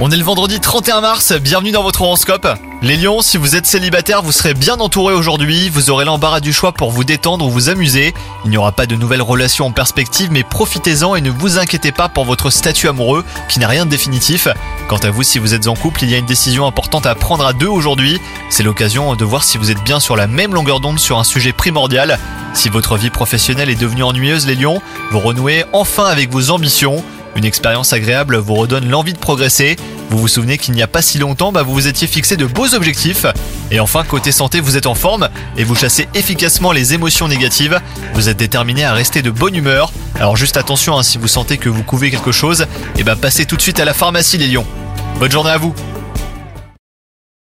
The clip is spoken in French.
On est le vendredi 31 mars, bienvenue dans votre horoscope. Les lions, si vous êtes célibataire, vous serez bien entouré aujourd'hui, vous aurez l'embarras du choix pour vous détendre ou vous amuser. Il n'y aura pas de nouvelles relations en perspective, mais profitez-en et ne vous inquiétez pas pour votre statut amoureux, qui n'a rien de définitif. Quant à vous, si vous êtes en couple, il y a une décision importante à prendre à deux aujourd'hui. C'est l'occasion de voir si vous êtes bien sur la même longueur d'onde sur un sujet primordial. Si votre vie professionnelle est devenue ennuyeuse, les lions, vous renouez enfin avec vos ambitions. Une expérience agréable vous redonne l'envie de progresser. Vous vous souvenez qu'il n'y a pas si longtemps, bah, vous vous étiez fixé de beaux objectifs. Et enfin, côté santé, vous êtes en forme et vous chassez efficacement les émotions négatives. Vous êtes déterminé à rester de bonne humeur. Alors juste attention, hein, si vous sentez que vous couvez quelque chose, et bah passez tout de suite à la pharmacie les lions. Bonne journée à vous